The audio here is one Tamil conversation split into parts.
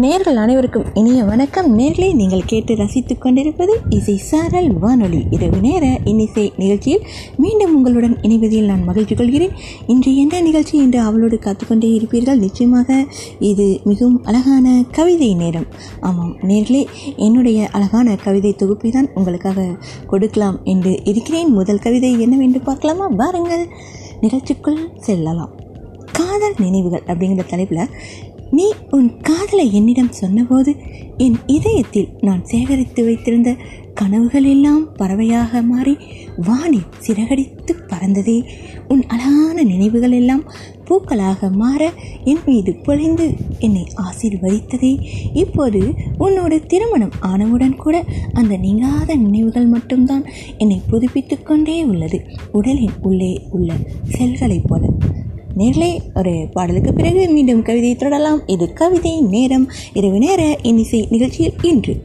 நேர்கள் அனைவருக்கும் இனிய வணக்கம். நேர்களே நீங்கள் கேட்டு ரசித்துக் கொண்டிருப்பது இசை சாரல் வானொலி. இரவு நேர இன்னிசை நிகழ்ச்சியில் மீண்டும் உங்களுடன் இணைவதில் நான் மகிழ்ச்சி கொள்கிறேன். இன்று என்ன நிகழ்ச்சி என்று அவளோடு காத்துக்கொண்டே இருப்பீர்கள்? நிச்சயமாக இது மிகவும் அழகான கவிதை நேரம். ஆமாம் நேர்களே என்னுடைய அழகான கவிதை தொகுப்பை தான் உங்களுக்காக கொடுக்கலாம் என்று இருக்கிறேன். முதல் கவிதை என்னவென்று பார்க்கலாமா? வாருங்கள் நிகழ்ச்சிக்குள் செல்லலாம். காதல் நினைவுகள் அப்படிங்கிற தலைப்பில் நீ உன் காதலை என்னிடம் சொன்னபோது என் இதயத்தில் நான் சேகரித்து வைத்திருந்த கனவுகள் எல்லாம் பறவையாக மாறி வானில் சிறகடித்து பறந்ததே. உன் அழகான நினைவுகள் எல்லாம் பூக்களாக மாற என் மீது பொழிந்து என்னை ஆசீர்வதித்ததே. இப்போது உன்னோட திருமணம் ஆனவுடன் கூட அந்த நீங்காத நினைவுகள் மட்டும்தான் என்னை புதுப்பித்து கொண்டே உள்ளது. உடலின் உள்ளே உள்ள செல்களைப் போல நேர்களே ஒரு பாடலுக்கு பிறகு மீண்டும் கவிதையை தொடரலாம். இது கவிதை நேரம். இரவு நேர இன்னிசை நிகழ்ச்சியில் இன்று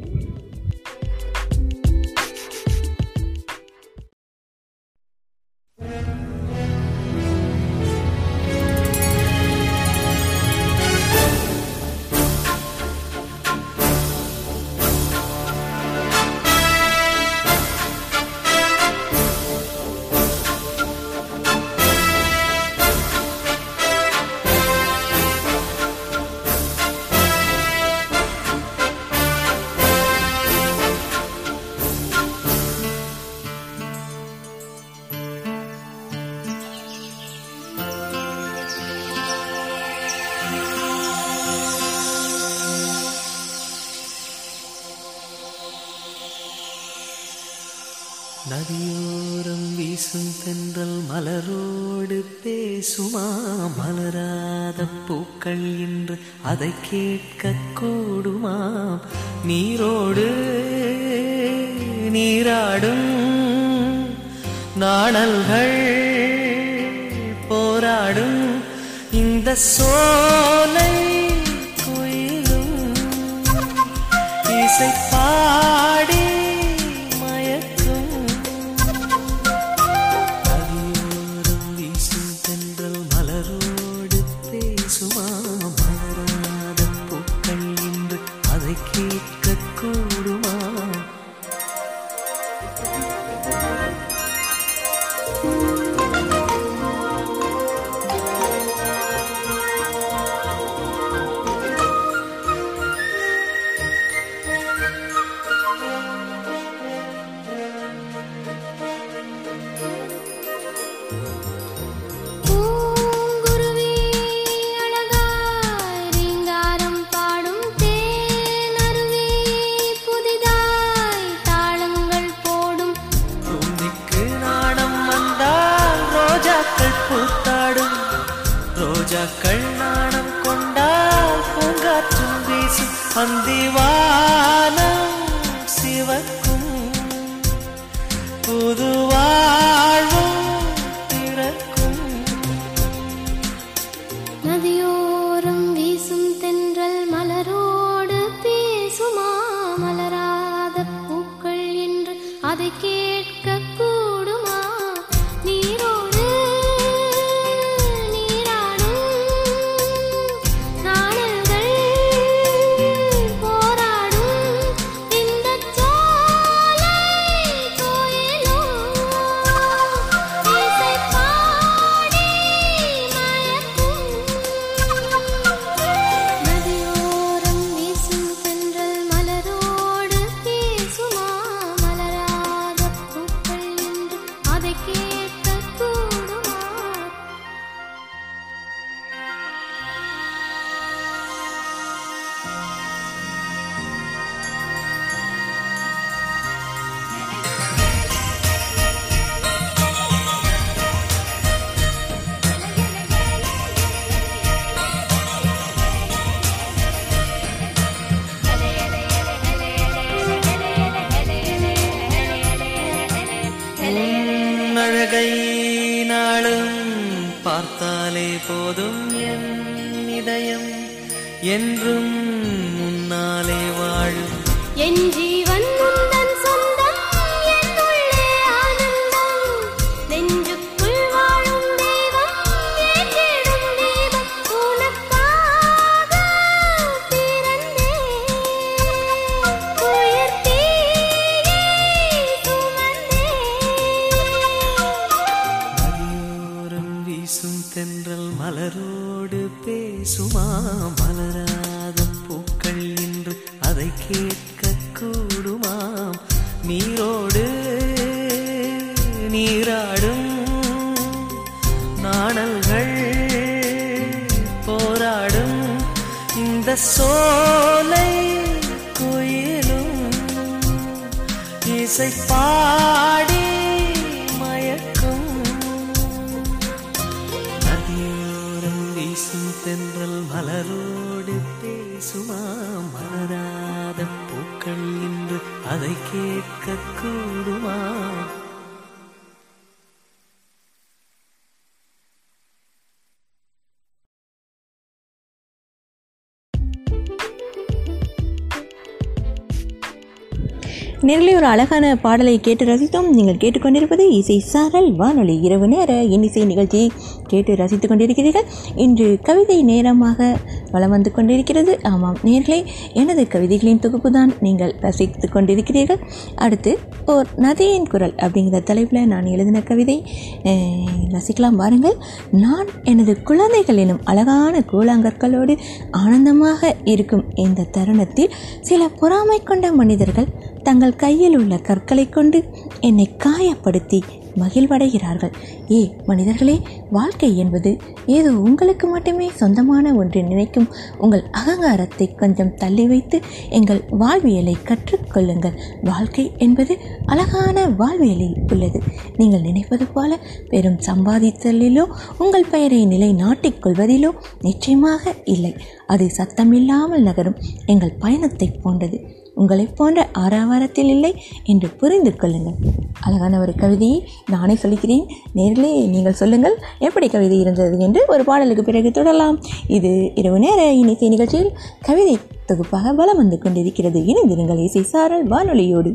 மக்கள் என்று அதை கேட்க கூடுமாம். நீரோடு நீராடும் நாணல்கள் போராடும். இந்த சோலை பார்த்தாலே போதும் என் இதயம் என்றும் ஒரு அழகான பாடலை கேட்டு ரசித்தோம். நீங்கள் கேட்டுக்கொண்டிருப்பது இசை சாரல் வானொலி இரவு நேர இன்னிசை நிகழ்ச்சி. கேட்டு ரசித்து கொண்டிருக்கிறீர்கள். இன்று கவிதை நேரமாக வளம் வந்து கொண்டிருக்கிறது. ஆமாம் நேர்களே எனது கவிதைகளின் தொகுப்பு தான் நீங்கள் ரசித்து கொண்டிருக்கிறீர்கள். அடுத்து ஓர் நதியின் குரல் அப்படிங்கிற தலைப்பில் நான் எழுதின கவிதை. ரசிக்கலாம் பாருங்கள். நான் எனது குழந்தைகள் எனும் அழகான கூழாங்கற்களோடு ஆனந்தமாக இருக்கும் இந்த தருணத்தில் சில பொறாமை கொண்ட மனிதர்கள் தங்கள் கையில் உள்ள கற்களை கொண்டு என்னை காயப்படுத்தி மகிழ்வடைகிறார்கள். ஏ மனிதர்களே வாழ்க்கை என்பது ஏதோ உங்களுக்கு மட்டுமே சொந்தமான ஒன்று நினைக்கும். உங்கள் அகங்காரத்தை கொஞ்சம் தள்ளி வைத்து எங்கள் வாழ்வியலை கற்றுக்கொள்ளுங்கள். வாழ்க்கை என்பது அழகான வாழ்வியலில் உள்ளது. நீங்கள் நினைப்பது போல பெரும் சம்பாதித்தலிலோ உங்கள் பெயரை நிலை நாட்டிக்கொள்வதிலோ நிச்சயமாக இல்லை. அது சத்தமில்லாமல் நகரும் எங்கள் பயணத்தை போன்றது. உங்களைப் போன்ற ஆறாவாரத்தில் இல்லை என்று புரிந்து கொள்ளுங்கள். அழகான ஒரு கவிதையை நானே சொல்லிக்கிறேன். நேரிலே நீங்கள் சொல்லுங்கள் எப்படி கவிதை இருந்தது என்று ஒரு பாடலுக்கு பிறகு தொடரலாம். இது இரவு நேர இனிசை நிகழ்ச்சியில் கவிதை தொகுப்பாக பலம் வந்து கொண்டிருக்கிறது. இணைந்திருங்கள் இசை சாரல் வானொலியோடு.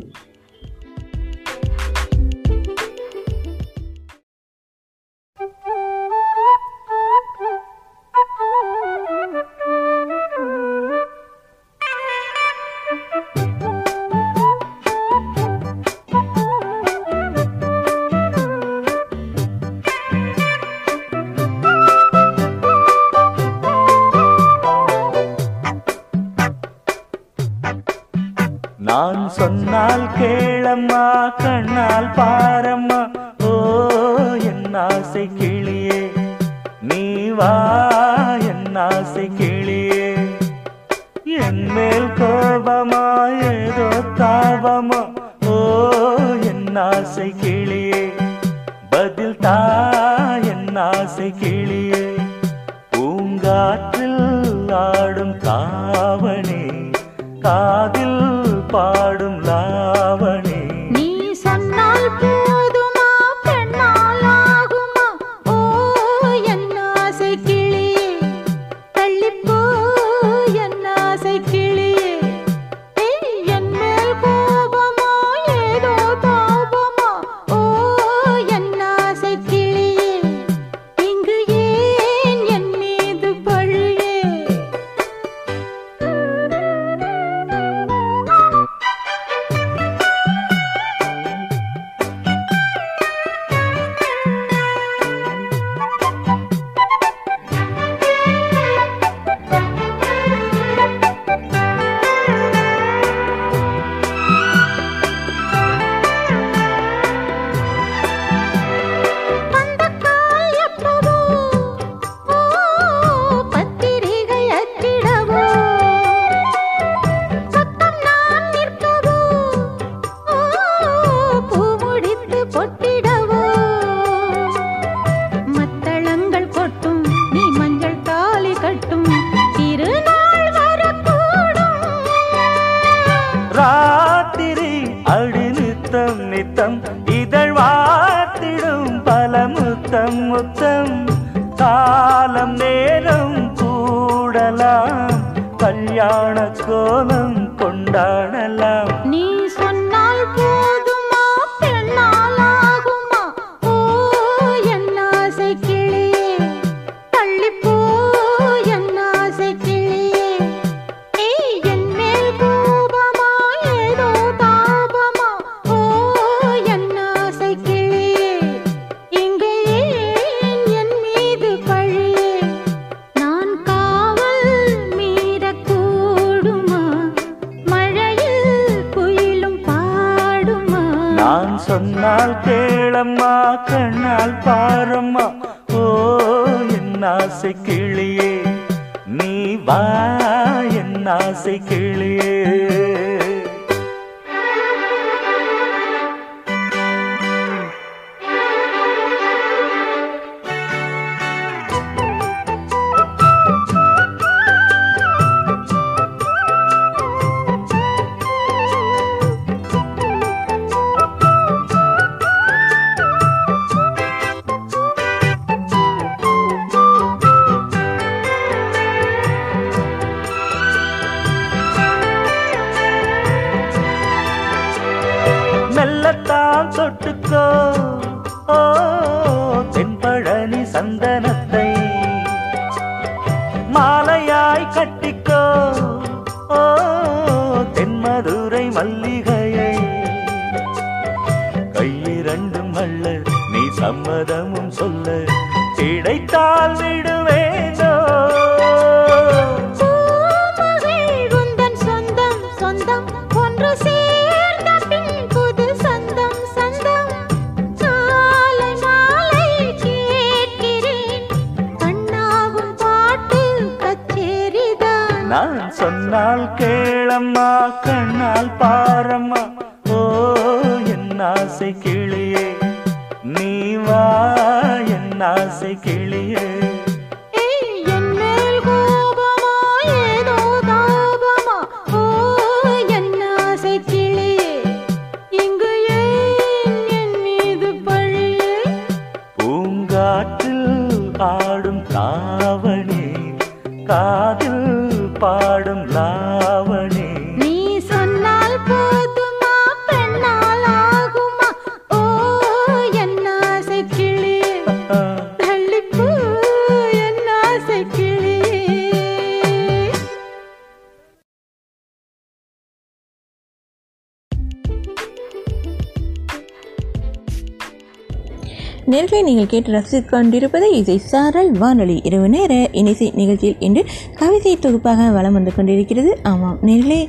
கேட்டு ரசித்துக் கொண்டிருப்பது இசை சாரல் வானொலி. இரவு நேர இனிசை நிகழ்ச்சியில் இன்று கவிதை தொகுப்பாக வலம் வந்து கொண்டிருக்கிறது. ஆமாம் நேர்களே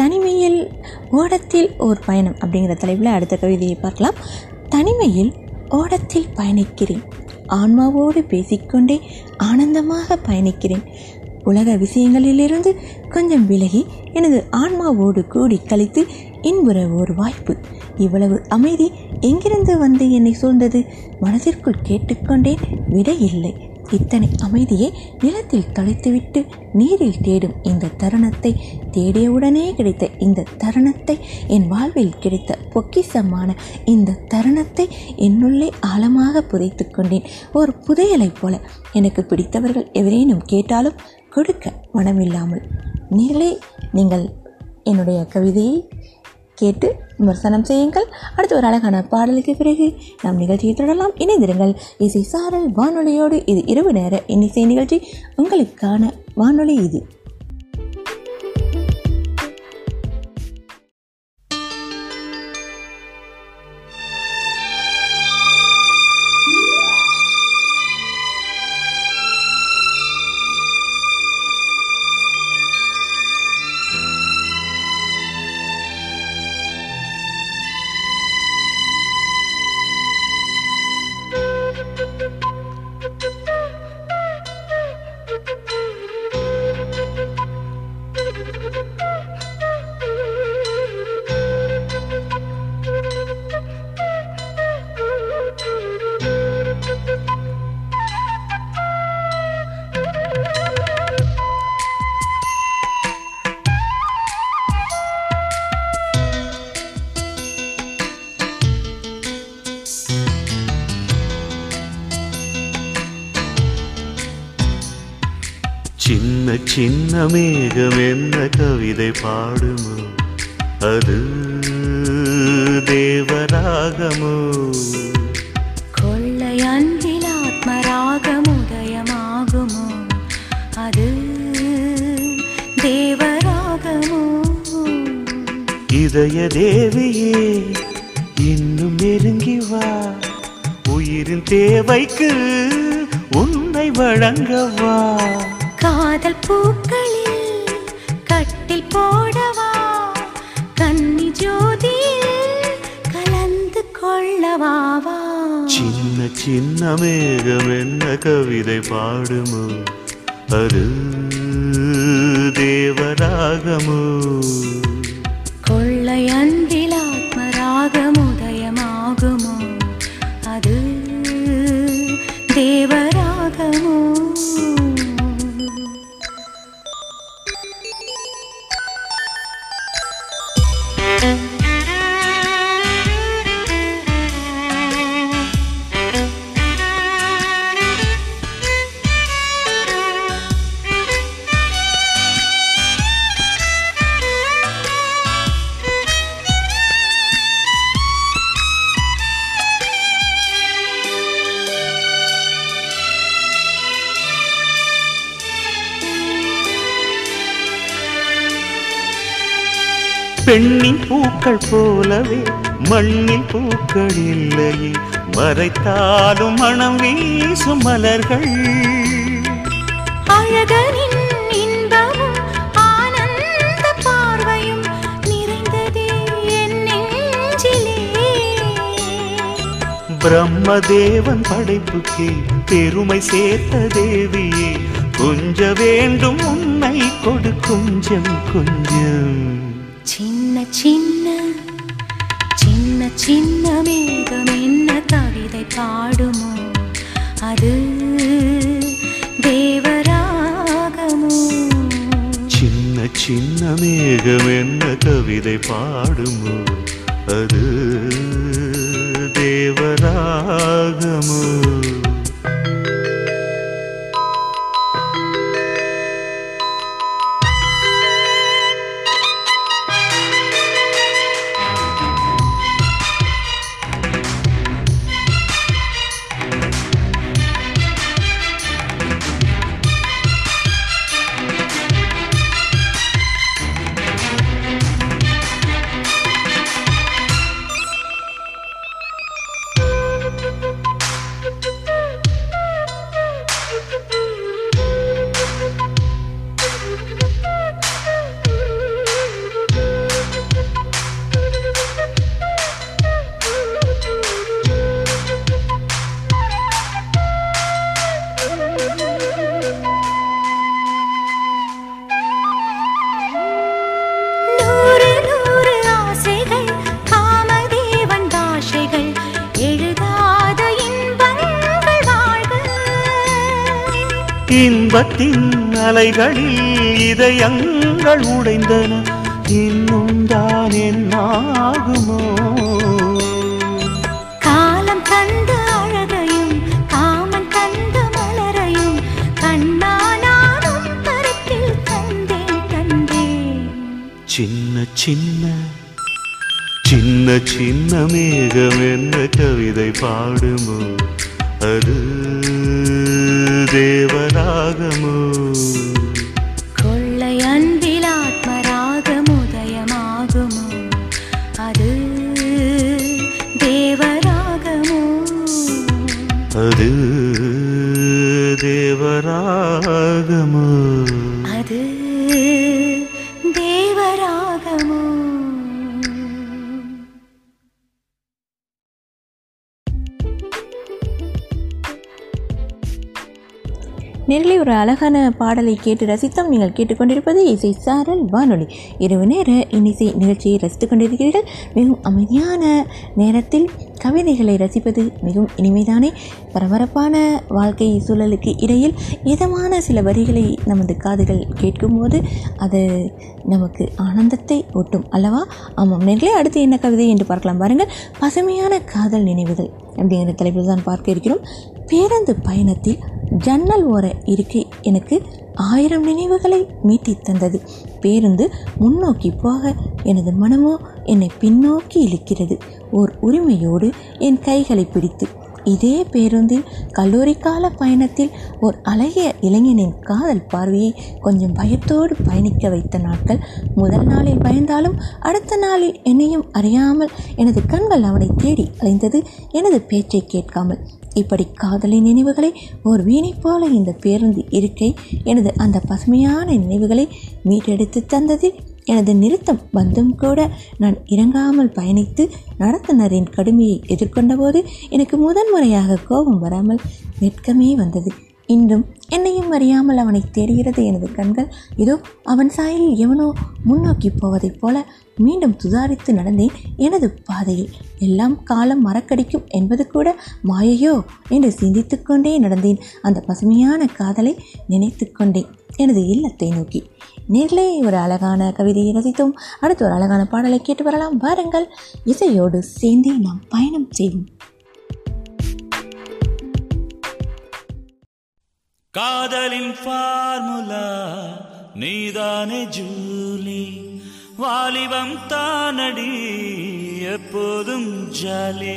தனிமையில் ஓடத்தில் ஓர் பயணம் அப்படிங்கிற தலைப்பில் அடுத்த கவிதையை பார்க்கலாம். தனிமையில் ஓடத்தில் பயணிக்கிறேன். ஆன்மாவோடு பேசிக்கொண்டே ஆனந்தமாக பயணிக்கிறேன். உலக விஷயங்களிலிருந்து கொஞ்சம் விலகி எனது ஆன்மாவோடு கூடி கழித்து இன்புற ஒரு வாய்ப்பு. இவ்வளவு அமைதி எங்கிருந்து வந்து என்னை சூழ்ந்தது? மனதிற்குள் கேட்டுக்கொண்டேன் விட இல்லை இத்தனை அமைதியை நிலத்தில் தொலைத்துவிட்டு நீரில் தேடும் இந்த தருணத்தை தேடியவுடனே கிடைத்த இந்த தருணத்தை என் வாழ்வில் கிடைத்த பொக்கிசமான இந்த தருணத்தை என்னுள்ளே ஆழமாக புதைத்து கொண்டேன். ஒரு புதையலைப் போல எனக்கு பிடித்தவர்கள் எவரேனும் கேட்டாலும் கொடுக்க மனமில்லாமல் நீங்களே நீங்கள் என்னுடைய கவிதையை கேட்டு விமர்சனம் செய்யுங்கள். அடுத்து ஒரு அழகான பாடலுக்கு பிறகு நம் நிகழ்ச்சியை தொடரலாம். இணைந்திருங்கள். இசை சாரல் வானொலியோடு இது இரவு நேர இன்னிசை நிகழ்ச்சி. உங்களுக்கான வானொலி இது. சின்ன மேகம் என்ன கவிதை பாடுமோ? அது தேவராகமோ? கொள்ளை அன்பில் ஆத்மராகமுதயமாகுமோ அது தேவராகமோ? இதய தேவியே இன்னும் நெருங்கி வா. உயிரின் தேவைக்கு உன்னை வழங்கவா காதல் பூக்களில் கட்டில் போடவா? கன்னி ஜோதியில் கலந்து கொள்ளவாவா? சின்ன மேகம் என்ன கவிதை பாடுமோ? அது தேவராகமோ? கொள்ளை அன்பில் ஆத்மராகமுதயமாகுமோ? அது தேவராகமோ? பூக்கள் போலவே மண்ணில் பூக்கள் இல்லையே. மறைத்தாலும் மனம் வீசும் மலர்கள். அழகனின் இன்பமும் ஆனந்த பார்வையும் நிறைந்ததே பிரம்மதேவன் படைப்புக்கே பெருமை சேர்த்த தேவியே. கொஞ்ச வேண்டும் உன்னை கொடு கொஞ்சம் கொஞ்சம். சின்ன மேகம் என்ன கவிதை பாடுமோ அது தேவராகமோ? சின்ன சின்ன மேகம் என்ன கவிதை பாடுமோ அது தேவராகமோ? இன்பத்தின் அலைகளில் இதயங்கள் உடைந்தன. இன்னும் தான் என்னாகுமோ? சின்ன சின்ன சின்ன சின்ன மேகம் என்ன கவிதை பாடுமோ? அது தேவராகமோ அழகான பாடலை கேட்டு ரசித்தோம் நீங்கள் கேட்டுக்கொண்டிருப்பது இசை சாரல் வானொலி. இரவு நேர இன்னிசை நிகழ்ச்சியை ரசித்துக் கொண்டிருக்கிறீர்கள். மிகவும் அமைதியான நேரத்தில் கவிதைகளை ரசிப்பது மிகவும் இனிமைதானே. பரபரப்பான வாழ்க்கை சூழலுக்கு இடையில் இதமான சில வரிகளை நமது காதுகள் கேட்கும்போது அது நமக்கு ஆனந்தத்தை ஊட்டும் அல்லவா? ஆமாம் நேர்களே அடுத்து என்ன கவிதை என்று பார்க்கலாம். பாருங்கள். பசுமையான காதல் நினைவுகள். அப்படிங்கிற தலைப்பில் தான் பார்க்க இருக்கிறோம். பேருந்து பயணத்தில் ஜன்னல் ஓர இருக்கை எனக்கு ஆயிரம் நினைவுகளை மீட்டித் தந்தது. பேருந்து முன்னோக்கி போக எனது மனமோ என்னை பின்னோக்கி இழுக்கிறது. ஓர் உரிமையோடு என் கைகளை பிடித்து இதே பேருந்தில் கல்லூரி கால பயணத்தில் ஓர் அழகிய இளைஞனின் காதல் பார்வையை கொஞ்சம் பயத்தோடு பயணிக்க வைத்த நாட்கள். முதல் நாளில் பயந்தாலும் அடுத்த நாளில் என்னையும் அறியாமல் எனது கண்கள் அவனை தேடி அலைந்தது எனது பேச்சை கேட்காமல். இப்படி காதலின் நினைவுகளை ஓர் வீணை போல இந்த பேருந்து இருக்கை. எனது அந்த பசுமையான நினைவுகளை மீட்டெடுத்து தந்தது எனது நிறுத்தம் வந்தும் கூட நான் இறங்காமல் பயணித்து நடத்துனரின் கடுமையை எதிர்கொண்டபோது எனக்கு முதன்முறையாக கோபம் வராமல் வெட்கமே வந்தது. இன்றும் என்னையும் அறியாமல் அவனை தேடுகிறது எனது கண்கள் இதோ அவன் சாயில் எவனோ முன்னோக்கி போவதைப் போல மீண்டும் சுதாரித்து நடந்தேன் எனது பாதையில். எல்லாம் காலம் மறக்கடிக்கும் என்பது கூட மாயையோ என்று சிந்தித்து கொண்டே நடந்தேன். அந்த பசுமையான காதலை நினைத்து கொண்டேன். எனது இல்லத்தை நோக்கி. நேரிலே ஒரு அழகான கவிதையை ரசித்தோம். அடுத்து ஒரு அழகான பாடலை கேட்டு வரலாம். வாருங்கள். இசையோடு சேர்ந்தே நாம் பயணம் செய்வோம். காதலின் ஃபார்முலா நீதானே ஜூலி. வாலிபம் தானடி எப்போதும் ஜாலி.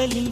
காதலின்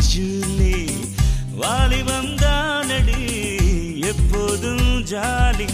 நீதானே ஜூலி வாலிபம் எப்போதும் ஜாலி.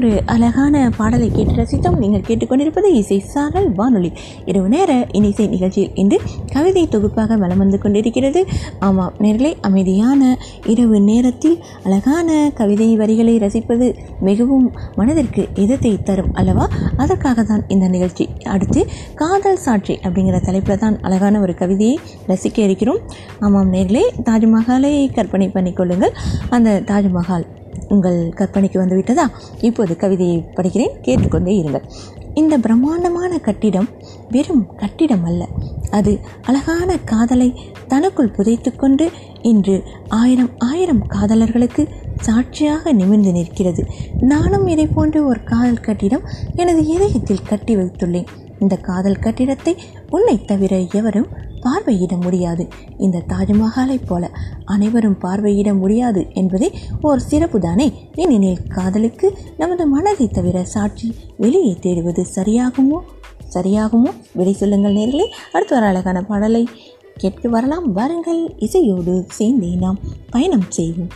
ஒரு அழகான பாடலை கேட்டு ரசித்தோம். நீங்கள் கேட்டுக்கொண்டிருப்பது இசை சாரல் வானொலி. இரவு நேர இனிசை நிகழ்ச்சியில் இன்று கவிதை தொகுப்பாக வலம் வந்து கொண்டிருக்கிறது. ஆமாம் நேர்களை அமைதியான இரவு நேரத்தில் அழகான கவிதை வரிகளை ரசிப்பது மிகவும் மனதிற்கு இதத்தை தரும் அல்லவா? அதற்காக தான் இந்த நிகழ்ச்சி. அடுத்து காதல் சாட்சி அப்படிங்கிற தலைப்பில் தான் அழகான ஒரு கவிதையை ரசிக்க இருக்கிறோம். ஆமாம் நேர்களே தாஜ்மஹாலை கற்பனை பண்ணிக்கொள்ளுங்கள் அந்த தாஜ்மஹால் உங்கள் கற்பனைக்கு வந்துவிட்டதா இப்போது கவிதையை படிக்கிறேன் கேட்டுக்கொண்டே இருங்கள். இந்த பிரம்மாண்டமான கட்டிடம் வெறும் கட்டிடம் அல்ல. அது அழகான காதலை தனக்குள் புதைத்துக்கொண்டு இன்று ஆயிரம் ஆயிரம் காதலர்களுக்கு சாட்சியாக நிமிர்ந்து நிற்கிறது. நானும் இதை போன்ற ஒரு காதல் கட்டிடம் எனது இதயத்தில் கட்டி வைத்துள்ளேன். இந்த காதல் கட்டிடத்தை உன்னை தவிர எவரும் பார்வையிட முடியாது. இந்த தாஜ்மஹாலைப் போல அனைவரும் பார்வையிட முடியாது என்பதே ஓர் சிறப்புதானே? ஏனெனில் காதலுக்கு நமது மனதை தவிர சாட்சி வெளியே தேடுவது சரியாகுமோ? சரியாகுமோ? விடை சொல்லுங்கள் நேர்களே. அடுத்த ஒரு அழகான பாடலை கேட்க வரலாம். வாருங்கள். இசையோடு சேர்ந்தே நாம் பயணம் செய்வோம்.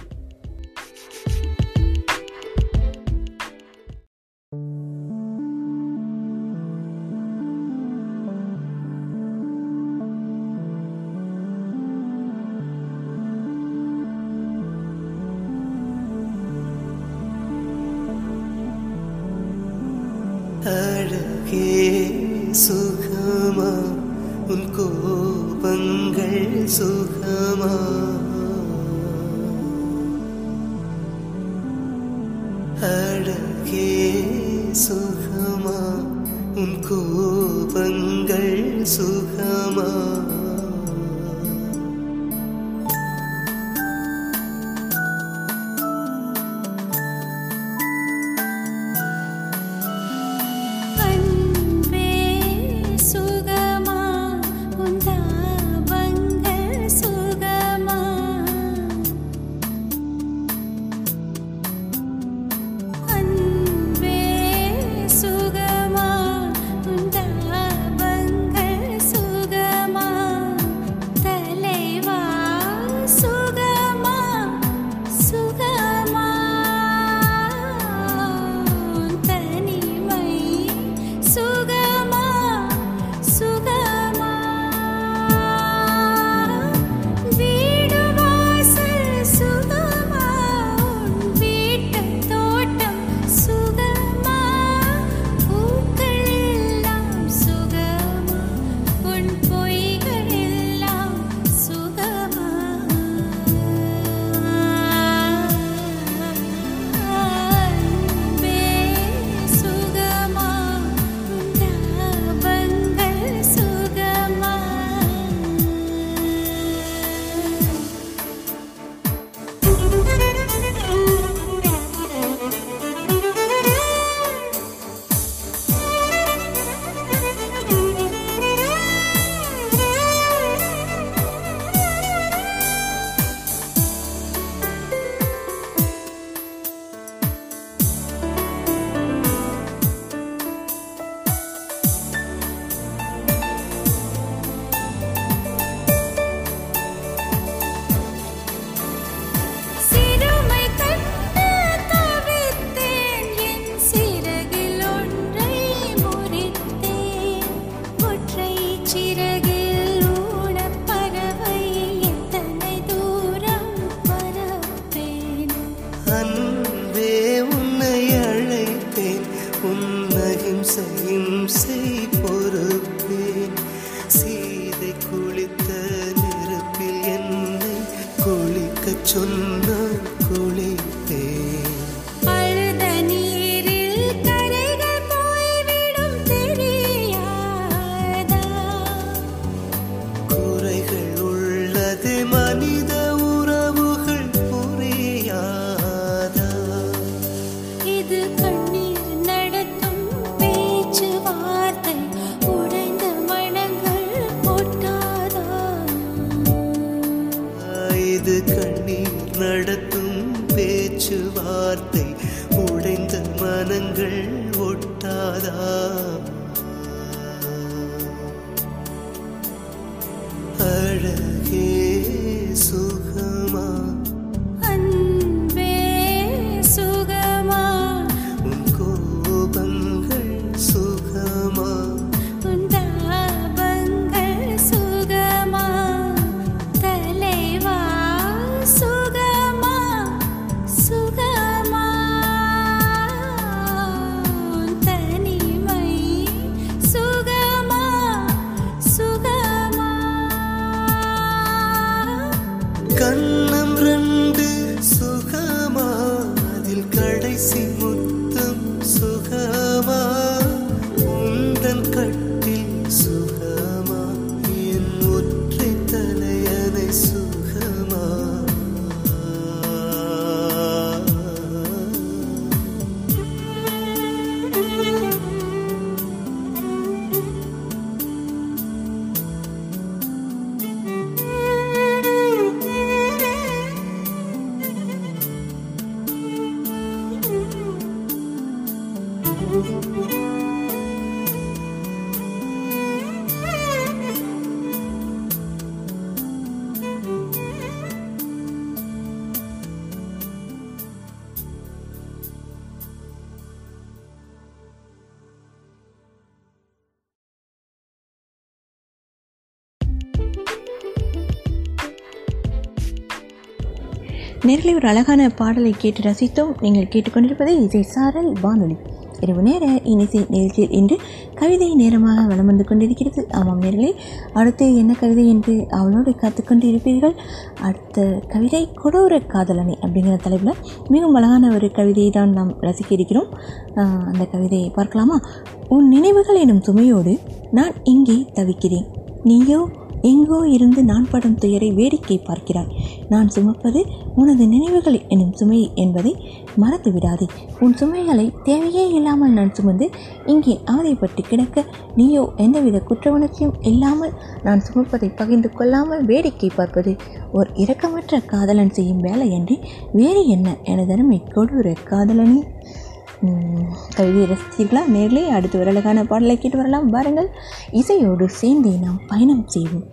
நேர்களை ஒரு அழகான பாடலை கேட்டு ரசித்தோம். நீங்கள் கேட்டுக்கொண்டிருப்பது இசை சாரல் வானொலி. இரவு நேர இனிசை நிகழ்ச்சியில் இன்று கவிதை நேரமாக வளம் வந்து கொண்டிருக்கிறது. ஆமாம் நேர்களே அடுத்து என்ன கவிதை என்று அவளோடு காத்துக்கொண்டு இருப்பீர்கள் அடுத்த கவிதை கொடூர காதலனை அப்படிங்கிற தலைப்பில் மிகவும் அழகான ஒரு கவிதையை தான் நாம் ரசிக்க இருக்கிறோம். அந்த கவிதையை பார்க்கலாமா? உன் நினைவுகள் எனும் சுமையோடு நான் இங்கே தவிக்கிறேன். நீயோ எங்கோ இருந்து நான் படும் துயரை வேடிக்கை பார்க்கிறாய். நான் சுமப்பது உனது நினைவுகள் எனும் சுமை என்பதை மறந்து விடாதே உன் சுமைகளை தேவையே இல்லாமல் நான் சுமந்து இங்கே அவதைப்பட்டு கிடக்க நீயோ எந்தவித குற்ற உணர்ச்சியும் இல்லாமல் நான் சுமப்பதை பகிர்ந்து கொள்ளாமல் வேடிக்கை பார்ப்பது ஒரு இரக்கமற்ற காதலன் செய்யும் வேலை என்று வேறு என்ன எனதருமை கொடூர காதலனே. கல்வி ரசித்தீர்களா? நேரிலே அடுத்து ஒரு அழகான பாடலை கேட்டு வரலாம். பாருங்கள் இசையோடு சேர்ந்தே நாம் பயணம் செய்வோம்.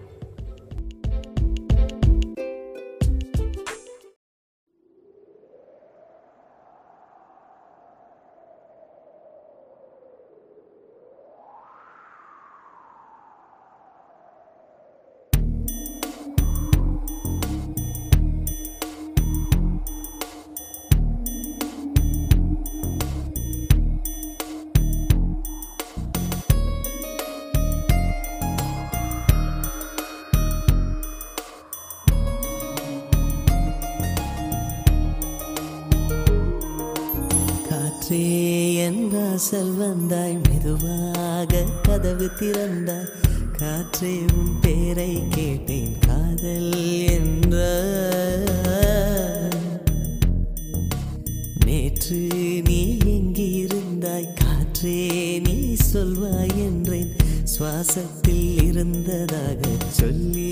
என் வாசல் வந்தாய் மெதுவாக கதவு திறந்தாய் காற்றே உன் பேரை கேட்டேன் காதல் என்ற நேற்று நீ எங்கிருந்தாய் காற்றே நீ சொல்வாய் என்றேன். சுவாசத்தில் இருந்ததாக சொல்லி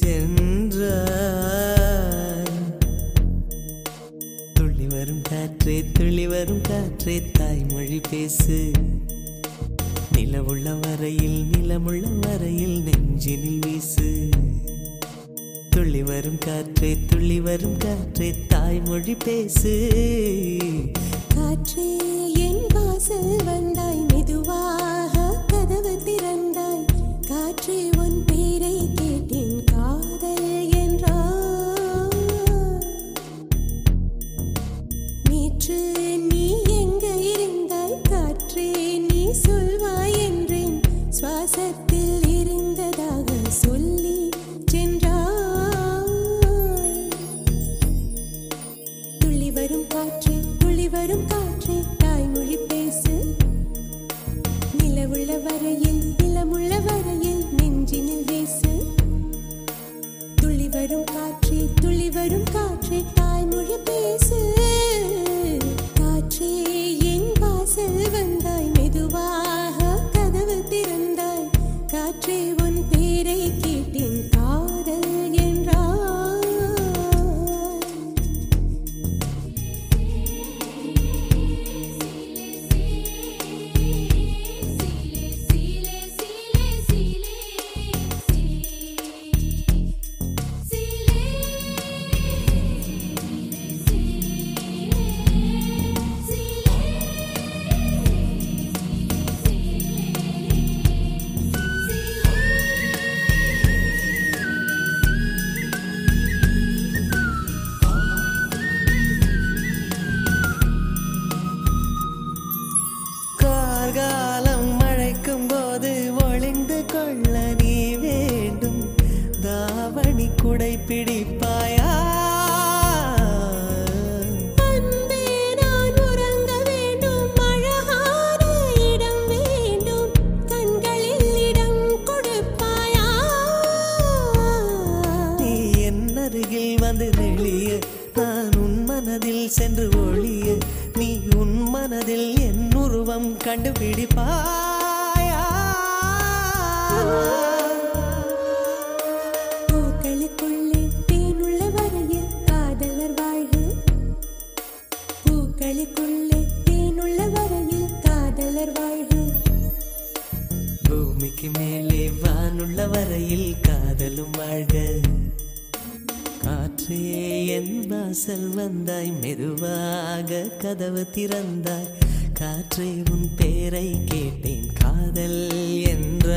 சென்றார் காற்றே துளி வரும் காற்றே தாய்மொழி பேசு. நிலவுள்ள வரையில் நிலமுள்ள வரையில் நெஞ்சினில் வீசு. துள்ளி வரும் காற்றே துள்ளி வரும் காற்றே தாய்மொழி பேசு. காற்றே என் வாசல் வந்தாய் மெதுவாக கதவு திறந்தாய். காற்றே உன் பேரை கேட்டேன் கா பூமிக்கு மேலே வானுள்ள வரையில் காதலும் வாழ்க. காற்றே என் வாசல் வந்தாய் மெதுவாக கதவு திறந்தாய். காற்றே உன் பேரை கேட்டேன் காதல் என்ற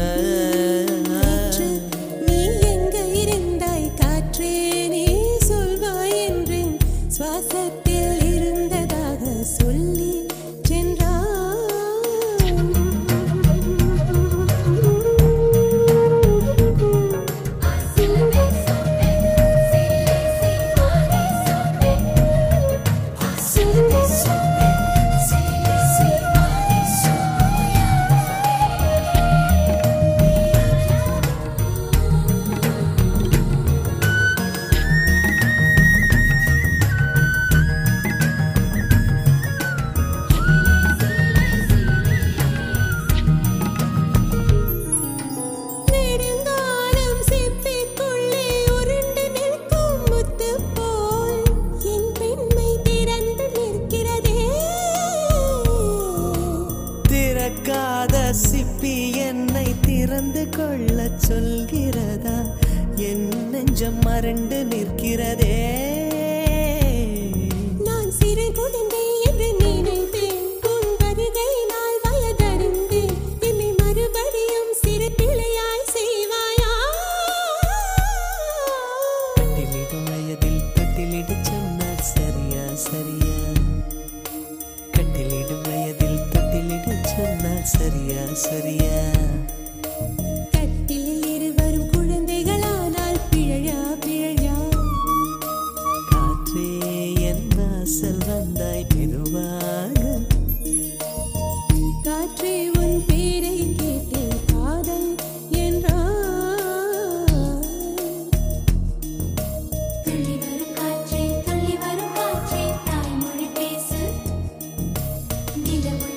நிலமுள்ள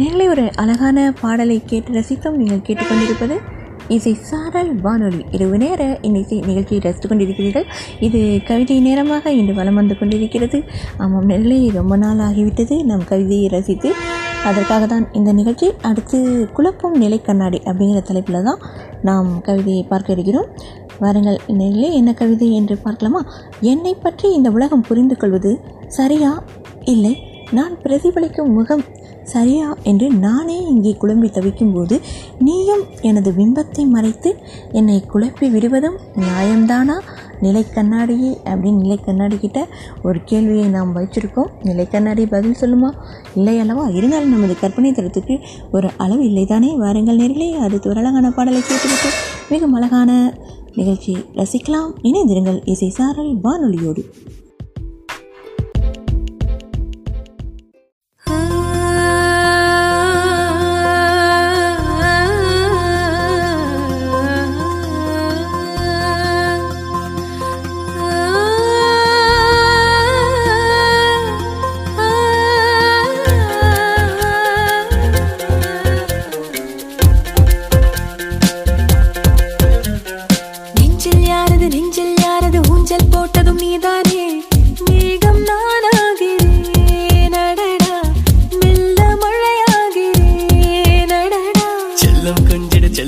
நேரிலே ஒரு அழகான பாடலை கேட்டு ரசித்தோம். நீங்கள் கேட்டுக்கொண்டிருப்பது இசை சாரல் வானொலி. இரவு நேர இன்னிசை நிகழ்ச்சியை ரசித்து கொண்டிருக்கிறீர்கள். இது கவிதை நேரமாக இன்று வலம் வந்து கொண்டிருக்கிறது. ஆமாம் நெல்லை ரொம்ப நாள் ஆகிவிட்டது. நம் கவிதையை ரசித்து அதற்காக தான் இந்த நிகழ்ச்சி. அடுத்து குழப்பம் நிலை கண்ணாடி அப்படிங்கிற தலைப்பில் தான் நாம் கவிதையை பார்க்க இருக்கிறோம். வாருங்கள் நெல்லை என்ன கவிதை என்று பார்க்கலாமா? என்னை பற்றி இந்த உலகம் புரிந்து கொள்வது சரியா? இல்லை நான் பிரதிபலிக்கும் முகம் சரியா என்று நானே இங்கே குழம்பி தவிக்கும்போது நீயும் எனது பிம்பத்தை மறைத்து என்னை குழப்பி விடுவதும் நியாயம்தானா? நிலை கண்ணாடியே அப்படின்னு நிலை கண்ணாடிக்கிட்ட ஒரு கேள்வியை நாம் வச்சிருக்கோம் நிலை கண்ணாடி பதில் சொல்லுமா? இல்லை அல்லவா? இருந்தாலும் நமது கற்பனை தரத்துக்கு ஒரு அளவு இல்லை தானே வாருங்கள் நேரிலே அடுத்து ஒரு அழகான பாடலை கேட்டுவிட்டு மிக அழகான நிகழ்ச்சி ரசிக்கலாம். இணைந்திருங்கள் இசை சாரல் வானொலியோடு.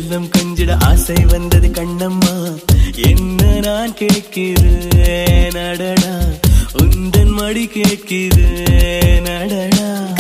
செல்லம் கொஞ்சிட ஆசை வந்தது கண்ணம்மா. என்ன நான் கேட்கிறேன் நடனா? உந்தன் மடி கேட்கிறேன் நடனா?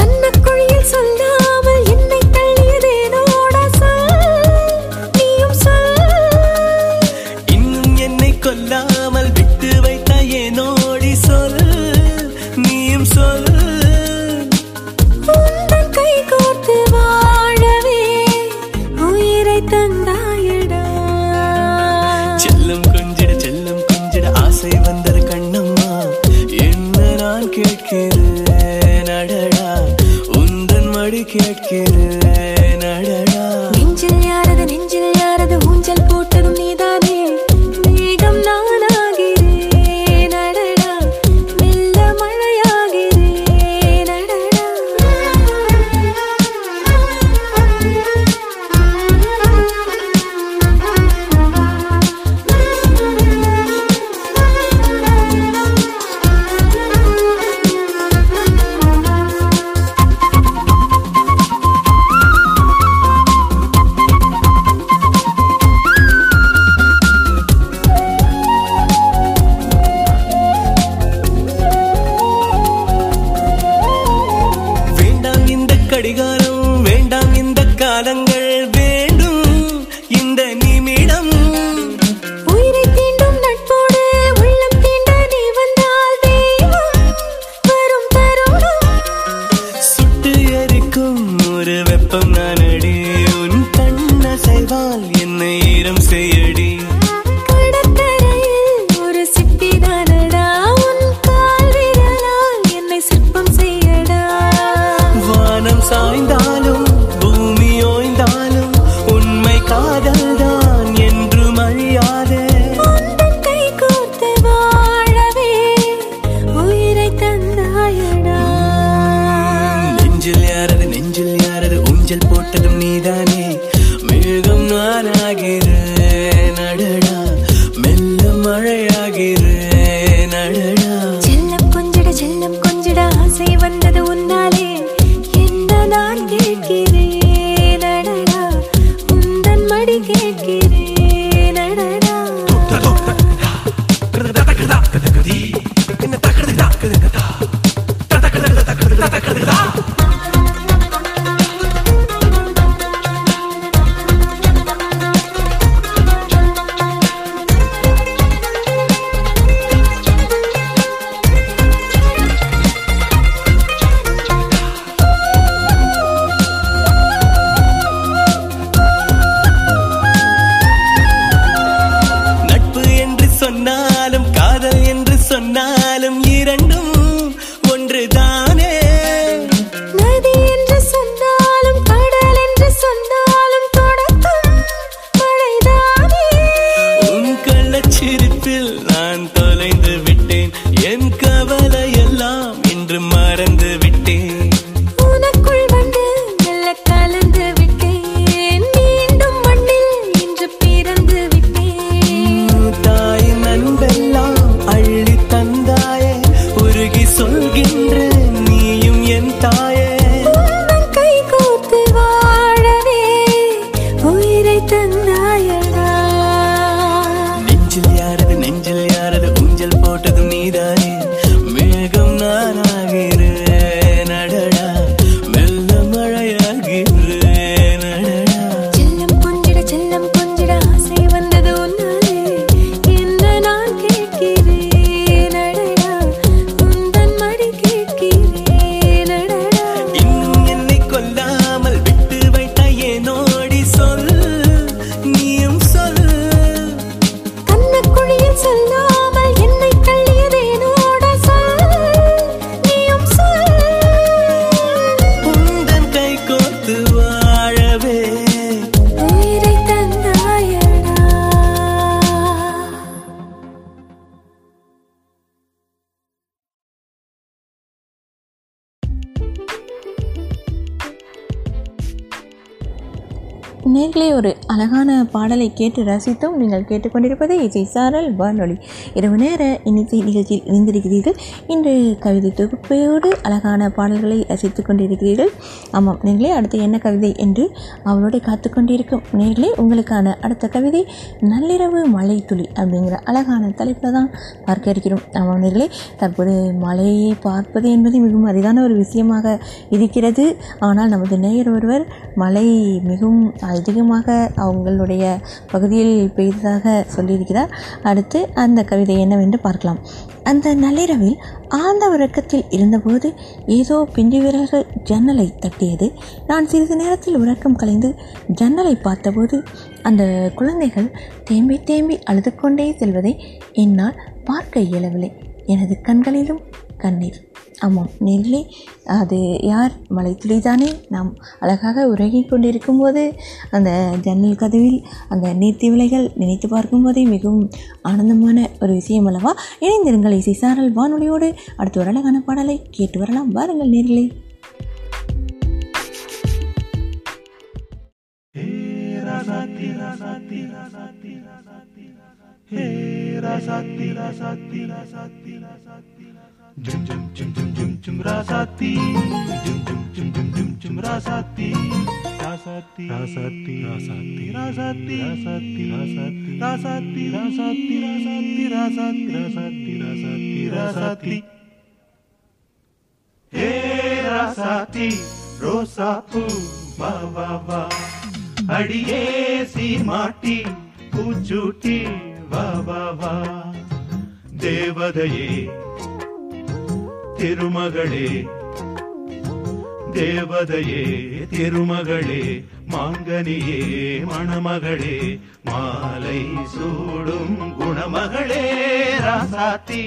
ஊஞ்சல் போட்டதும் நீதானே. மேகம் நானாகிற அடடா மெல்ல மழையா நீங்களே ஒரு அழகான பாடலை கேட்டு ரசித்தும் நீங்கள் கேட்டுக்கொண்டிருப்பது இசை சாரல் வானொலி. இரவு நேர இன்னிசை நிகழ்ச்சியில் இணைந்திருக்கிறீர்கள். இன்று கவிதை தொகுப்பையோடு அழகான பாடல்களை ரசித்துக் கொண்டிருக்கிறீர்கள். ஆமாம் நீங்களே அடுத்து என்ன கவிதை என்று அவளோட காத்து கொண்டிருக்கும். நேர்களே உங்களுக்கான அடுத்த கவிதை நள்ளிரவு மழை துளி அப்படிங்கிற அழகான தலைப்பில் தான் பார்க்க இருக்கிறோம். ஆமாம் நேர்களே தற்போது மழையை பார்ப்பது என்பது மிகவும் அரிதான ஒரு விஷயமாக இருக்கிறது. ஆனால் நமது நேயர் ஒருவர் மழை மிகவும் அதிகமாக அவங்களுடைய பகுதியில் பெய்ததாக சொல்லியிருக்கிறார். அடுத்து அந்த கவிதை என்னவென்று பார்க்கலாம். அந்த நள்ளிரவில் ஆழ்ந்த உறக்கத்தில் இருந்தபோது ஏதோ பிஞ்சு விரல்கள் ஜன்னலை தட்டியது. நான் சிறிது நேரத்தில் உறக்கம் கலைந்து ஜன்னலை பார்த்தபோது அந்த குழந்தைகள் தேம்பி தேம்பி அழுது கொண்டே செல்வதை என்னால் பார்க்க இயலவில்லை. எனது கண்களிலும் கண்ணீர். ஆமாம் நெல்லி அது யார்? மலைத்துளிதானே நாம் அழகாக உறங்கி கொண்டிருக்கும் போது அந்த ஜன்னல் கதவில் அந்த நீர்த்தி விலைகள் நினைத்து பார்க்கும்போதே மிகவும் ஆனந்தமான ஒரு விஷயம் அல்லவா? இணைந்திருங்கள் இசை சாரல் வானொலியோடு. அடுத்து ஒரு அழகான பாடலை கேட்டு வரலாம். வாருங்கள் நேர்களே. Jum jum jum jum jum jum rasati Jum jum jum jum jum jum rasati Rasati Rasati Rasati Rasati Rasati Rasati Rasati Rasati Rasati Rasati Rasati Rasati Rasati Hey Rasati Rosapu va va va Adiye si mati Kuchuti va va va Devadaye திருமகளே தேவதையே திருமகளே மாங்கனியே மணமகளே மாலை சூடும் குணமகளே ராசாத்தி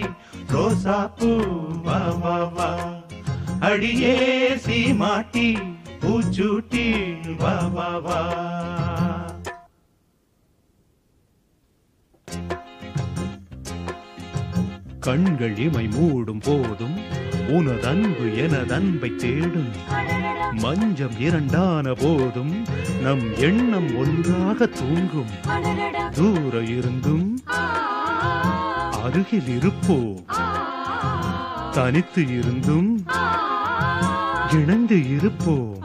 ரோசாப்பூ வா வா வா. அடியே சீமாட்டி பூச்சூட்டி வா வா வா. கண்கள் இமை மூடும் போதும் உனதன்பு எனதன்பை தேடும். மஞ்சம் இரண்டான போதும் நம் எண்ணம் ஒன்றாக தூங்கும். தூர இருந்தும் அருகில் இருப்போம். தனித்து இருந்தும் இணைந்து இருப்போம்.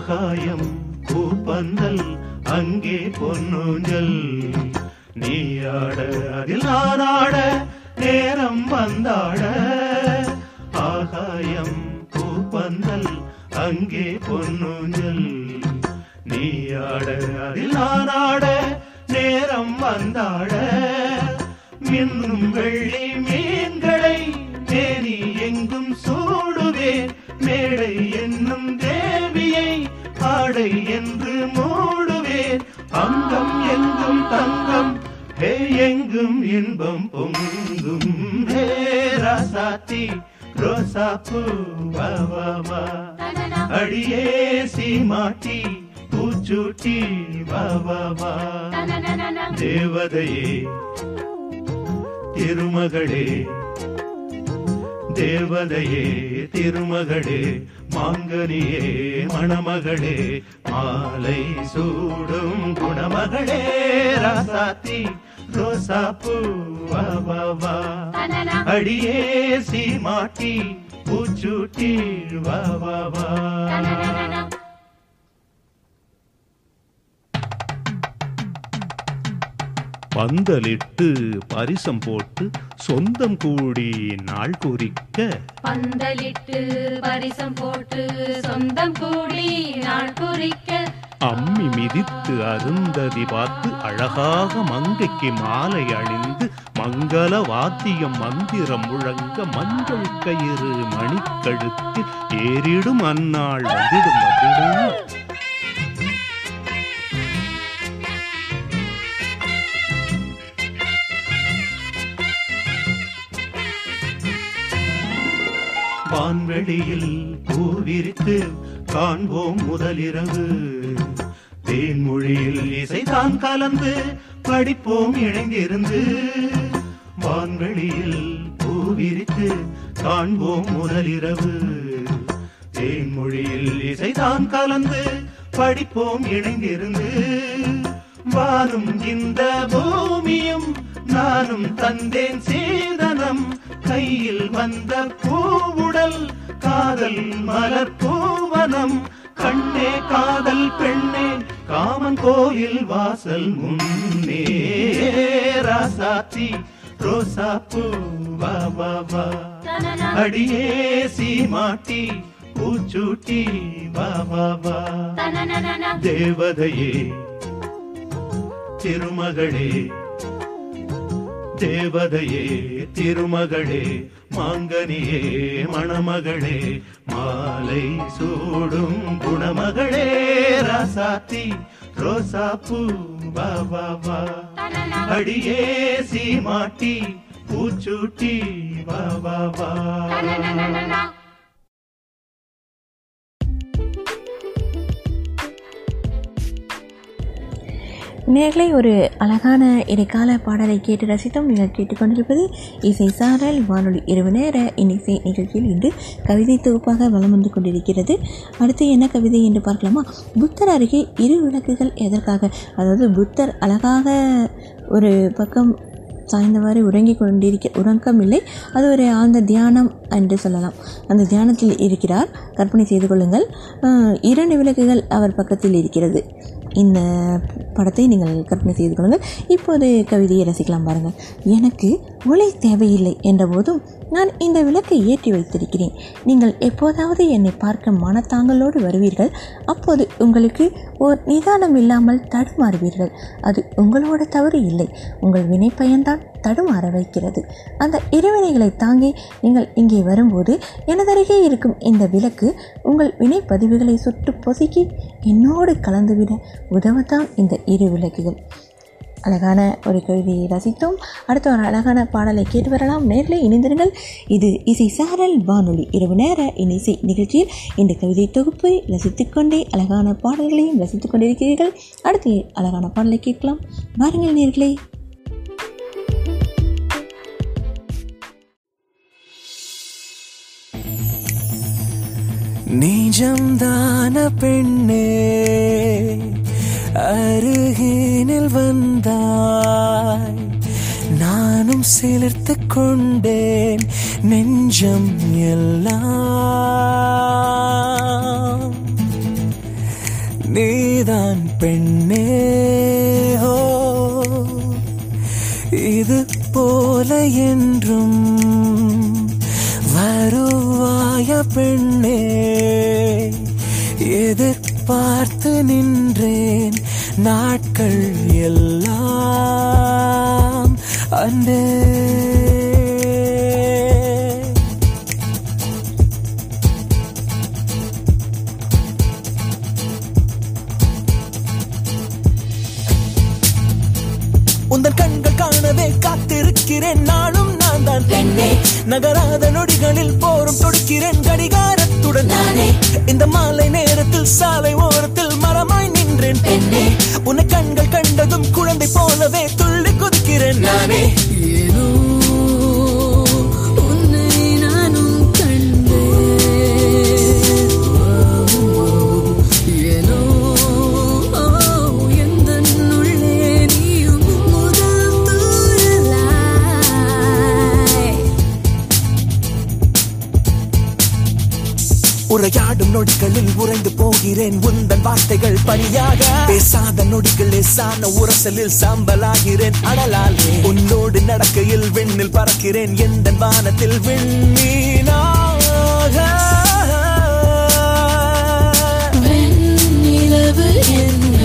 ஆகாயம் பூப்பந்தல் அங்கே பொன்னூஞ்சல். நீயாட அதில் நானாட நேரம் வந்தாட. ஆகாயம் பூப்பந்தல் அங்கே பொன்னூஞ்சல். நீயாட அதில் நானாட நேரம் வந்தாட. மின்னும் வெள்ளி மீன்களை தேனி எங்கும் சூடுவேன் மேடை என்னும் தே ஆடை என்று மூடுவேன். அங்கம் எங்கும் தங்கம் ஹே எங்கும் இன்பம் பொங்கும். ஹே ராசாத்தி ரோசாப்பூ வா வா வா அடியே சீமாட்டி பூச்சூட்டி வா வா வா தேவதையே திருமகளே தேவதையே திருமகளே மாங்கனியே மணமகளே மாலை சூடும் குணமகளே ராசாத்தி ரோசாப்பூ வா வா வா அடியே சீமாட்டி பூச்சூட்டி வா வா பந்தலிட்டு பரிசம் போட்டு சொந்தம் கூடி நாள் குறிக்க. பந்தலிட்டு பரிசம் போட்டு சொந்தம் கூடி நாள் குறிக்க. அம்மி மிதித்து அருந்ததி பார்த்து அழகாக மங்கைக்கு மாலை அணிந்து மங்கள வாத்தியம் மந்திரம் முழங்க மஞ்சள் கயிறு மணிக்கழுத்தில் ஏறிடும் அந்நாள் வந்திடும் வந்திடும் வான்வெளியில் பூவிரித்து காண்போம் முதலிரவு. தேன்மொழியில் இசைதான் கலந்து படிப்போம் இணைந்திருந்து. வான்வெளியில் பூவிரித்து காண்போம் முதலிரவு. தேன்மொழியில் இசைதான் கலந்து படிப்போம் இணைந்திருந்து. வானும் இந்த பூமியும் நானும் தந்தேன் சீதனம். கையில் வந்த பூவுடல் காதல் மலர் பூவனம் கண்ணே காதல் பெண்ணே காமன் கோயில் வாசல் முன்னே. ராசாத்தி ரோசா பூ வா வா வா. அடியே சீமாட்டி பூச்சூட்டி வா வா வா. தேவதையே திருமகளே தேவதையே திருமகளே மாங்கனியே மணமகளே மாலை சூடும் குணமகளே ராசாத்தி ரோசா பூ வா வா வா அடியே சீமாட்டி பூச்சூட்டி வா வா நேர்களை ஒரு அழகான இடைக்கால பாடலை கேட்டு ரசித்தோம். நீங்கள் கேட்டுக்கொண்டிருப்பது இசை சாரல். வானொலி இரவு நேர இன்னிசை நிகழ்ச்சியில் இன்று கவிதை தொகுப்பாக வலம் வந்து கொண்டிருக்கிறது. அடுத்து என்ன கவிதை என்று பார்க்கலாமா? புத்தர் அருகே இரு விளக்குகள் எதற்காக? அதாவது புத்தர் அழகாக ஒரு பக்கம் சாய்ந்தவாறு உறங்கி கொண்டிருக்க உறக்கம் இல்லை அது ஒரு ஆழ்ந்த தியானம் என்று சொல்லலாம். அந்த தியானத்தில் இருக்கிறார். கற்பனை செய்து கொள்ளுங்கள். இரண்டு விளக்குகள் அவர் பக்கத்தில் இருக்கிறது. இந்த படத்தை நீங்கள் கற்பனை செய்து கொள்ளுங்கள். இப்போது கவிதையை ரசிக்கலாம் பாருங்கள். எனக்கு ஒளி தேவையில்லை என்ற போதும் நான் இந்த விளக்கை ஏற்றி வைத்திருக்கிறேன். நீங்கள் எப்போதாவது என்னை பார்க்க மனத்தாங்களோடு வருவீர்கள். அப்போது உங்களுக்கு ஓர் நிதானம் இல்லாமல் தடுமாறுவீர்கள். அது உங்களோட தவறு இல்லை. உங்கள் வினைப்பயன்தான். தடுமாற வைக்கிறது அந்த இறைவினைகளை தாங்கி நீங்கள் இங்கே வரும்போது எனதருகே இருக்கும் இந்த விளக்கு உங்கள் வினைப்பதிவுகளை சுட்டு பொசுக்கி என்னோடு கலந்துவிட உதவத்தான் இந்த இரு விளக்குகள். அழகான ஒரு கவிதையை ரசித்தோம். அடுத்த ஒரு அழகான பாடலை கேட்டு வரலாம். நேரில் இணைந்திருங்கள். இது இசை சாரல் வானொலி. இரவு நேர இசை நிகழ்ச்சியில் இந்த கவிதை தொகுப்பை ரசித்துக்கொண்டே அழகான பாடல்களையும் ரசித்துக் கொண்டிருக்கிறீர்கள் அடுத்து அழகான பாடலை கேட்கலாம். வாருங்கள் நேர்களே. நீஜம்தான பெண்ணே அருகினில் வந்தாய். நானும் சிலிர்த்து கொண்டேன் நெஞ்சம் எல்லாம். நீதான் பெண்ணே ஹோ. இது போல என்றும் வருவாய பெண்ணே எதிர்பார்த்து நின்றேன் நாட்கள் எல்லாம் அன்பே நகராத நொடிகளில் போரும் தொடுக்கிறேன் கடிகாரத்துடன். நானே. இந்த மாலை நேரத்தில் சாலை ஓரத்தில் மரமாய் நின்றேன். பெண்ணே. உன்னை கண்கள் கண்டதும் குழந்தை போலவே துள்ளி குதிக்கிறேன். நானே. நொடிகளில் உறைந்து போகிறேன். உந்தன் வார்த்தைகள் பணியாக. பேசாத நொடிகள் லேசான உரசலில் சாம்பலாகிறேன். அடலாலே உன்னோடு நடக்கையில் விண்ணில் பறக்கிறேன். எந்த வானத்தில் விண்மீனாக. வெண்ணிலவு என்னை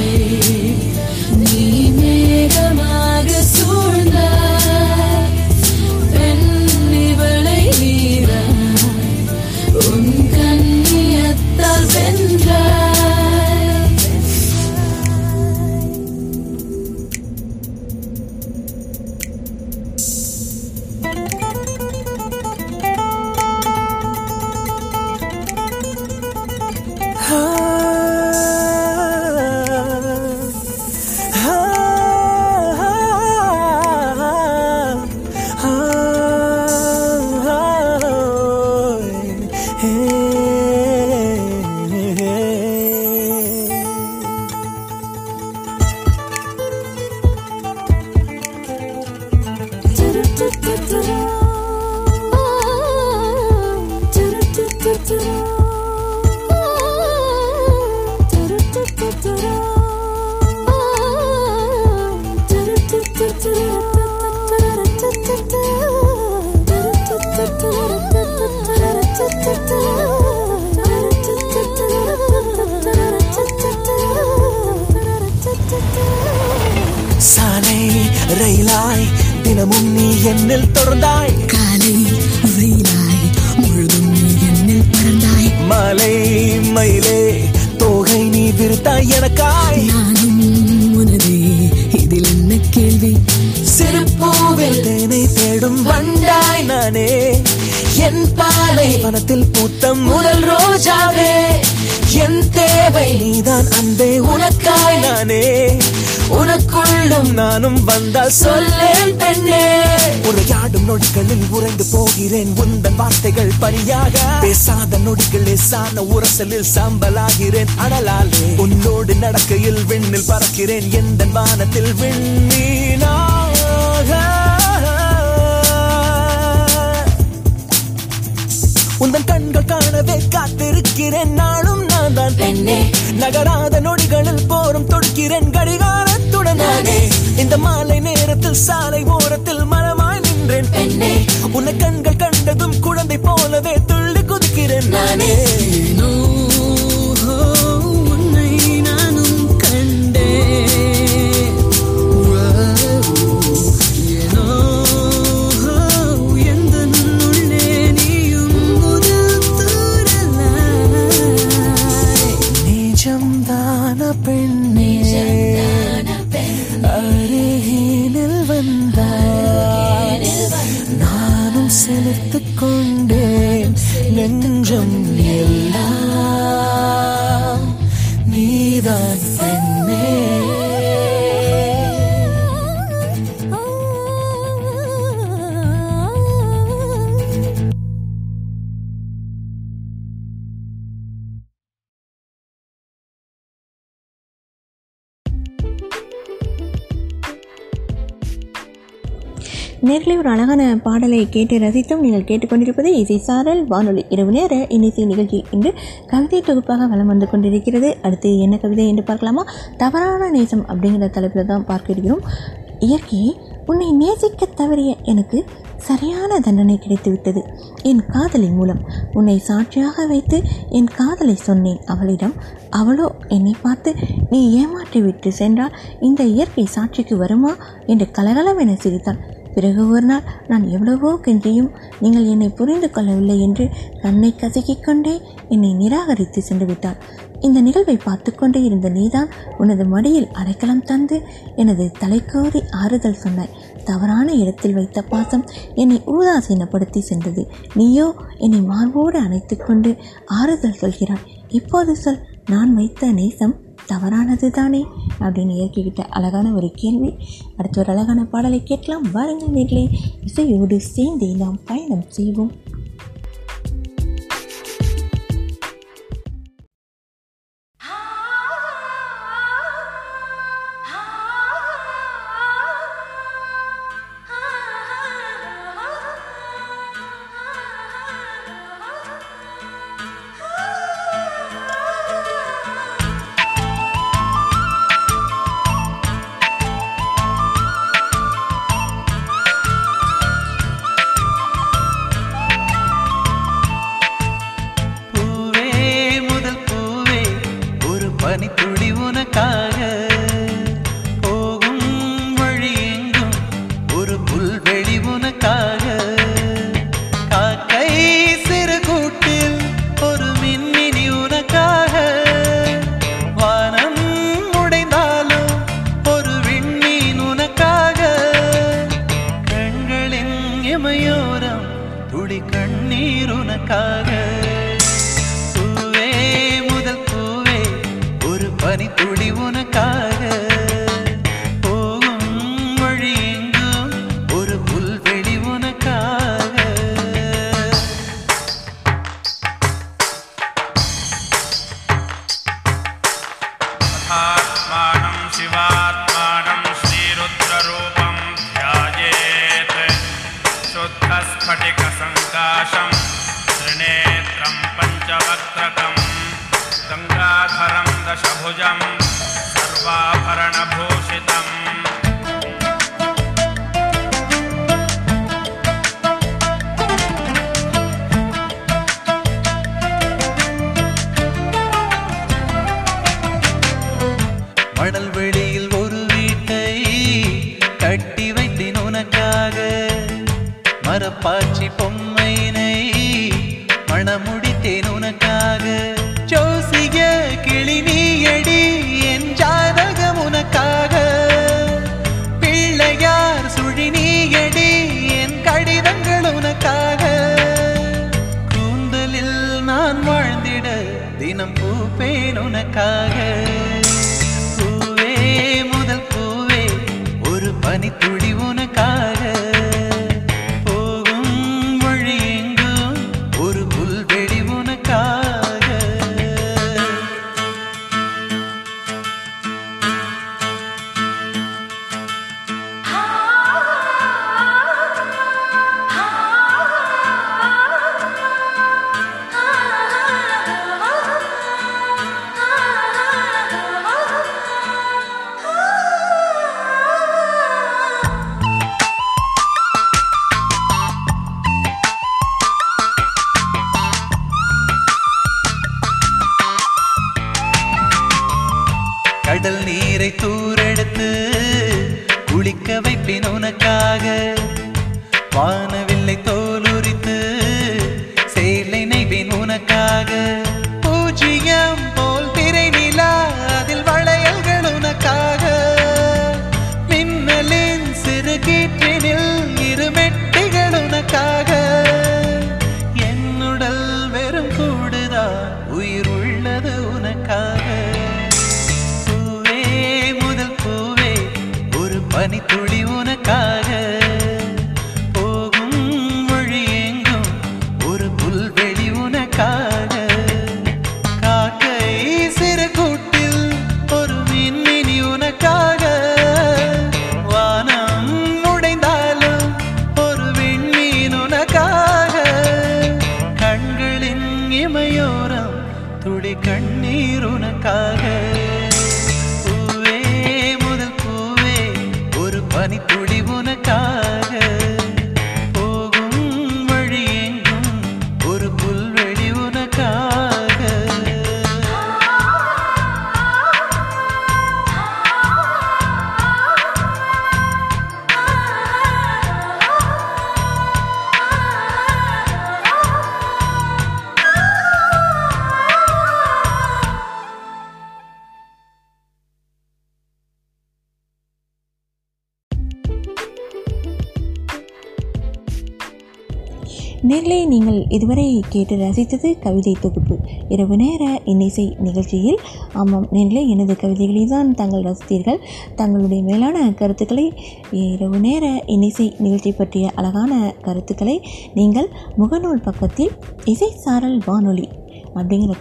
ரயிலாய் தினமும் நீ என்னில் தொடர்ந்தாய். காலை வெயிலாய் முழுதும் நீ என்னில் பறந்தாய். மாலை மயிலே தோகை நீ விரித்தாய் எனக்காய். நானும் உனதே இதில் என்ன கேள்வி? சிறுப்பூவில் தேனை தேடும் வண்டாய் நானே. என் பாலை வனத்தில் பூத்த முதல் ரோஜாவே. என் தேவை நீதான் அன்பே உனக்காய் நானே. உனக்குள்ளும் நானும் வந்தால் சொல்லேன் பெண்ணே. உரையாடும் நொடிகளில் உறைந்து போகிறேன். உந்தன் வார்த்தைகள் பணியாக பேசாத நொடிகள் லேசான உரசலில் சாம்பலாகிறேன். அனலாலே உன்னோடு நடக்கையில் விண்ணில் பறக்கிறேன். எந்த வானத்தில் விண்ணீனாக. உந்தன் கண்கள் காணவே காத்திருக்கிறேன். நானும் நான் தான் பெண்ணே. நகராத நொடிகளில் போரும் தொடுக்கிறேன் கடிகாரத்துடன். நானே. இந்த மாலை நேரத்தில் சாலை ஓரத்தில் மரமாய் நின்றேன். பெண்ணே. உன்னை கண்கள் கண்டதும் குழந்தை போலவே துள்ளி குதிக்கிறேன். நானே. to. நேரில் ஒரு அழகான பாடலை கேட்டு ரசித்தும் நீங்கள் கேட்டுக்கொண்டிருப்பது இசை சாரல் வானொலி இரவு நேர இன்னிசை நிகழ்ச்சி இன்று கவிதை தொகுப்பாக வலம் வந்து கொண்டிருக்கிறது. அடுத்து என்ன கவிதை என்று பார்க்கலாமா? தவறான நேசம் அப்படிங்கிற தலைப்பில் தான் பார்க்க இருக்கிறோம். இயற்கையை உன்னை நேசிக்க தவறிய எனக்கு சரியான தண்டனை கிடைத்துவிட்டது என் காதலின் மூலம் உன்னை சாட்சியாக வைத்து என் காதலை சொன்னேன். அவளிடம் அவளோ என்னை பார்த்து நீ ஏமாற்றி விட்டு சென்றால் இந்த இயற்கை சாட்சிக்கு வருமா? என்று கலகலவென சிரித்தாள். பிறகு ஒரு நாள் நான் எவ்வளவோ கென்றியும் நீங்கள் என்னை புரிந்து கொள்ளவில்லை என்று தன்னை கசக்கிக் கொண்டே என்னை நிராகரித்து சென்று விட்டாள் இந்த நிகழ்வை பார்த்து கொண்டே இருந்த நீதான் உனது மடியில் அடைக்கலம் தந்து எனது தலைக்கோரி ஆறுதல் சொன்னாய். தவறான இடத்தில் வைத்த பாசம் என்னை ஊதாசீனப்படுத்தி சென்றது. நீயோ என்னை மார்போடு அணைத்து கொண்டு ஆறுதல் சொல்கிறாய். இப்போது சொல் நான் வைத்த நேசம் தவறானது தானே அப்படின்னு இயக்கிக்கிட்ட அழகான ஒரு கேள்வி. அடுத்து ஒரு அழகான பாடலை கேட்கலாம். வாருங்கள் நேர்களே இசையோடு சேர்ந்தே நாம் பயணம் செய்வோம். தோலுரித்து சேலை நெய்வேன் உனக்காக. கேட்டு ரசித்தது கவிதை தொகுப்பு. இரவு நேர இன்னிசை நிகழ்ச்சியில் ஆமாம் நீங்களே எனது கவிதைகளை தான் தாங்கள் ரசித்தீர்கள். தங்களுடைய மேலான கருத்துக்களை இரவு நேர இன்னிசை நிகழ்ச்சி பற்றிய அழகான கருத்துக்களை நீங்கள் முகநூல் பக்கத்தில் இசை சாரல் வானொலி அப்படிங்கிற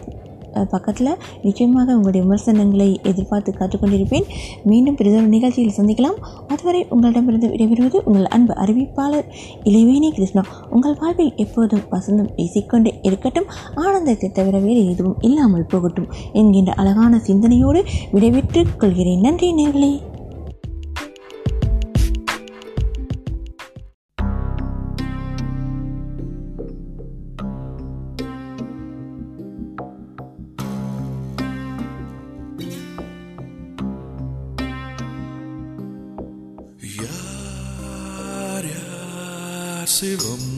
பக்கத்தில் நிச்சயமாக உங்களுடைய விமர்சனங்களை எதிர்பார்த்து காத்துக்கொண்டிருப்பேன். மீண்டும் பிரிதொரு நிகழ்ச்சியில் சந்திக்கலாம். அதுவரை உங்களிடமிருந்து விடைபெறுவது உங்கள் அன்பு அறிவிப்பாளர் இளைவேணி கிருஷ்ணா. உங்கள் வாழ்வில் எப்போதும் வசந்தம் பேசிக்கொண்டே இருக்கட்டும். ஆனந்தத்தை தவிர வேறு எதுவும் இல்லாமல் போகட்டும். என்கின்ற அழகான சிந்தனையோடு விடைபெற்றுக் கொள்கிறேன். நன்றி நேர்களே. யார் சிவம்